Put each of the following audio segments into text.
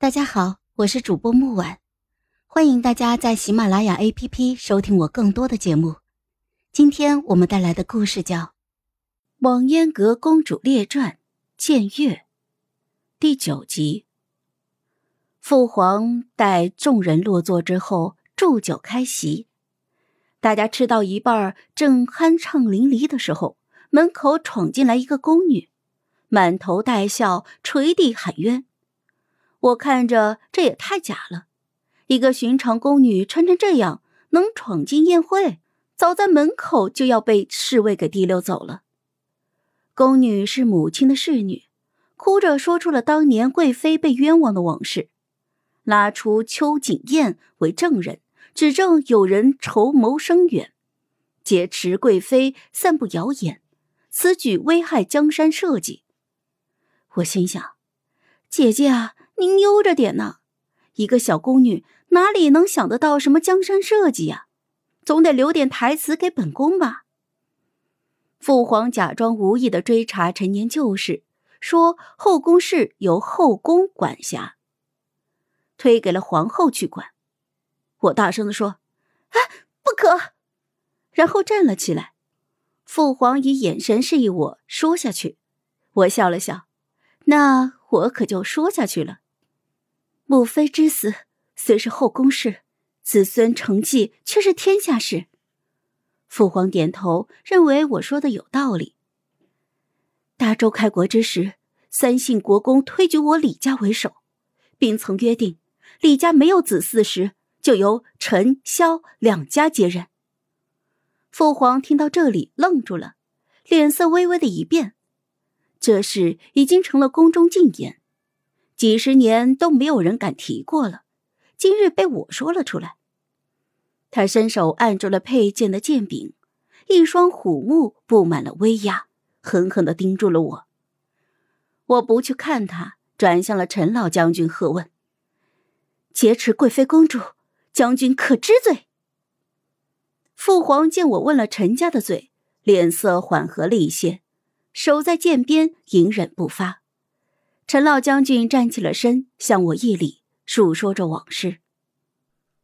大家好，我是主播木婉，欢迎大家在喜马拉雅 APP 收听我更多的节目。今天我们带来的故事叫《网烟阁公主列传·剑月》第九集。父皇待众人落座之后，祝酒开席。大家吃到一半，正酣畅淋漓的时候，门口闯进来一个宫女。满头带笑，垂地喊冤。我看着这也太假了，一个寻常宫女穿成这样，能闯进宴会，早在门口就要被侍卫给提溜走了。宫女是母亲的侍女，哭着说出了当年贵妃被冤枉的往事，拉出邱景燕为证人，指证有人筹谋生远，劫持贵妃，散布谣言，此举危害江山社稷。我心想：“姐姐啊，您悠着点呢。一个小宫女哪里能想得到什么江山社稷呀？总得留点台词给本宫吧。”父皇假装无意的追查陈年旧事，说后宫事由后宫管辖，推给了皇后去管。我大声的说：“啊，不可！”然后站了起来。父皇以眼神示意我说下去。我笑了笑。那我可就说下去了。母妃之死虽是后宫事，子孙承继却是天下事。父皇点头，认为我说的有道理。大周开国之时，三姓国公推举我李家为首，并曾约定，李家没有子嗣时，就由陈、萧两家接任。父皇听到这里，愣住了，脸色微微的一变。这事已经成了宫中禁言，几十年都没有人敢提过了，今日被我说了出来。他伸手按住了佩剑的剑柄，一双虎目布满了威压，狠狠的盯住了我。我不去看他，转向了陈老将军，喝问：“劫持贵妃公主，将军可知罪？”父皇见我问了陈家的罪，脸色缓和了一些。手在剑边，隐忍不发。陈老将军站起了身，向我一礼，述说着往事。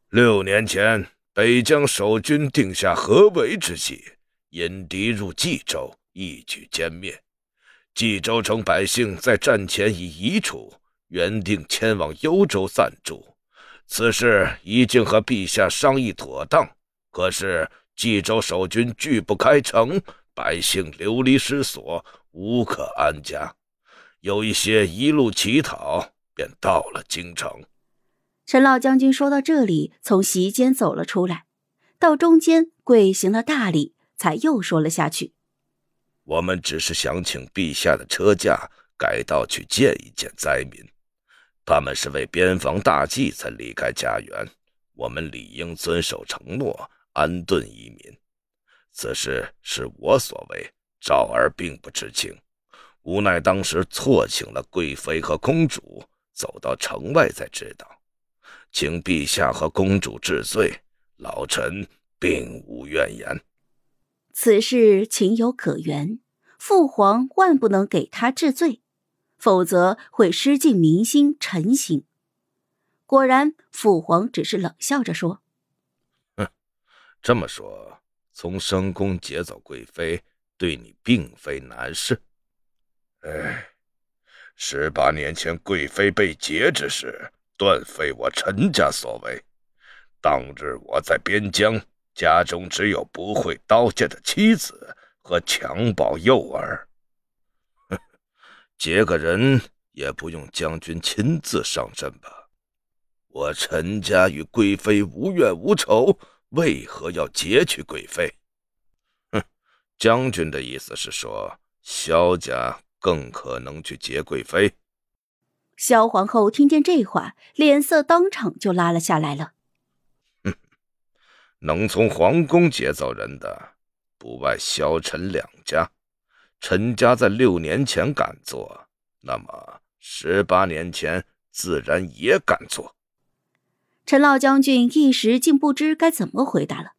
六年前，北疆守军定下合围之计，引敌入冀州，一举歼灭。冀州城百姓在战前已移除，原定迁往幽州暂住。此事已经和陛下商议妥当，可是冀州守军拒不开城。百姓流离失所，无可安家，有一些一路乞讨，便到了京城。陈老将军说到这里，从席间走了出来，到中间跪行了大礼，才又说了下去：“我们只是想请陛下的车驾改道去见一见灾民，他们是为边防大计才离开家园，我们理应遵守承诺，安顿移民。”此事是我所为，赵儿并不知情，无奈当时错请了贵妃和公主，走到城外才知道，请陛下和公主治罪，老臣并无怨言。此事情有可原，父皇万不能给他治罪，否则会失尽民心、臣心。果然，父皇只是冷笑着说：“哼，这么说。”从深宫劫走贵妃，对你并非难事。哎，十八年前贵妃被劫之事，断非我陈家所为。当日我在边疆，家中只有不会刀剑的妻子和襁褓幼儿。哼，劫个人也不用将军亲自上阵吧？我陈家与贵妃无怨无仇。为何要劫取贵妃？哼，将军的意思是说，萧家更可能去劫贵妃。萧皇后听见这话，脸色当场就拉了下来了。哼，能从皇宫劫走人的，不外萧陈两家。陈家在六年前敢做，那么十八年前自然也敢做。陈老将军一时竟不知该怎么回答了。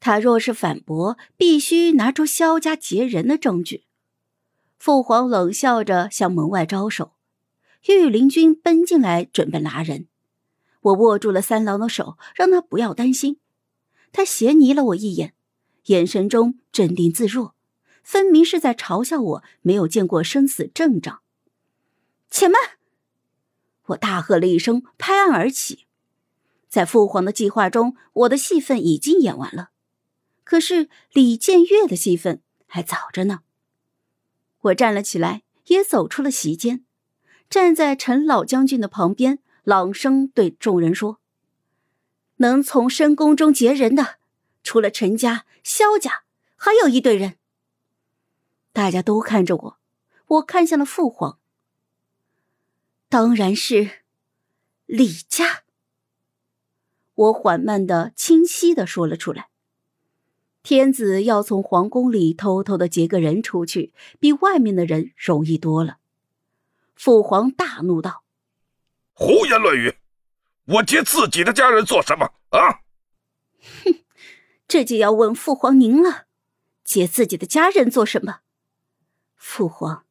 他若是反驳，必须拿出萧家劫人的证据。父皇冷笑着向门外招手，御林军奔进来准备拿人，我握住了三郎的手，让他不要担心。他斜睨了我一眼，眼神中镇定自若，分明是在嘲笑我没有见过生死阵仗。且慢！我大喝了一声，拍案而起。在父皇的计划中，我的戏份已经演完了，可是李建岳的戏份还早着呢。我站了起来，也走出了席间，站在陈老将军的旁边，朗声对众人说：“能从深宫中劫人的，除了陈家、萧家，还有一队人。”大家都看着我，我看向了父皇。当然是李家。我缓慢的、清晰的说了出来。天子要从皇宫里偷偷的劫个人出去，比外面的人容易多了。父皇大怒道：“胡言乱语！我劫自己的家人做什么啊？”哼，这就要问父皇您了，劫自己的家人做什么？父皇，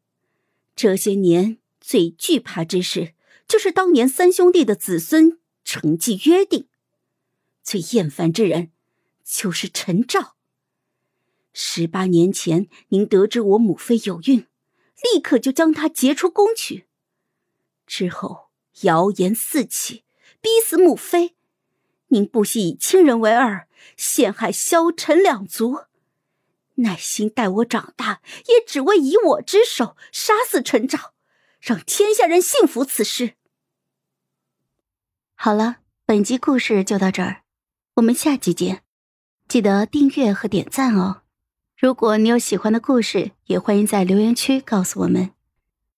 这些年最惧怕之事，就是当年三兄弟的子孙承继约定；最厌烦之人，就是陈照。十八年前，您得知我母妃有孕，立刻就将她劫出宫去。之后谣言四起，逼死母妃。您不惜以亲人为饵，陷害萧陈两族，耐心待我长大，也只为以我之手杀死陈昭，让天下人信服此事。好了，本集故事就到这儿，我们下集见，记得订阅和点赞哦。如果你有喜欢的故事，也欢迎在留言区告诉我们。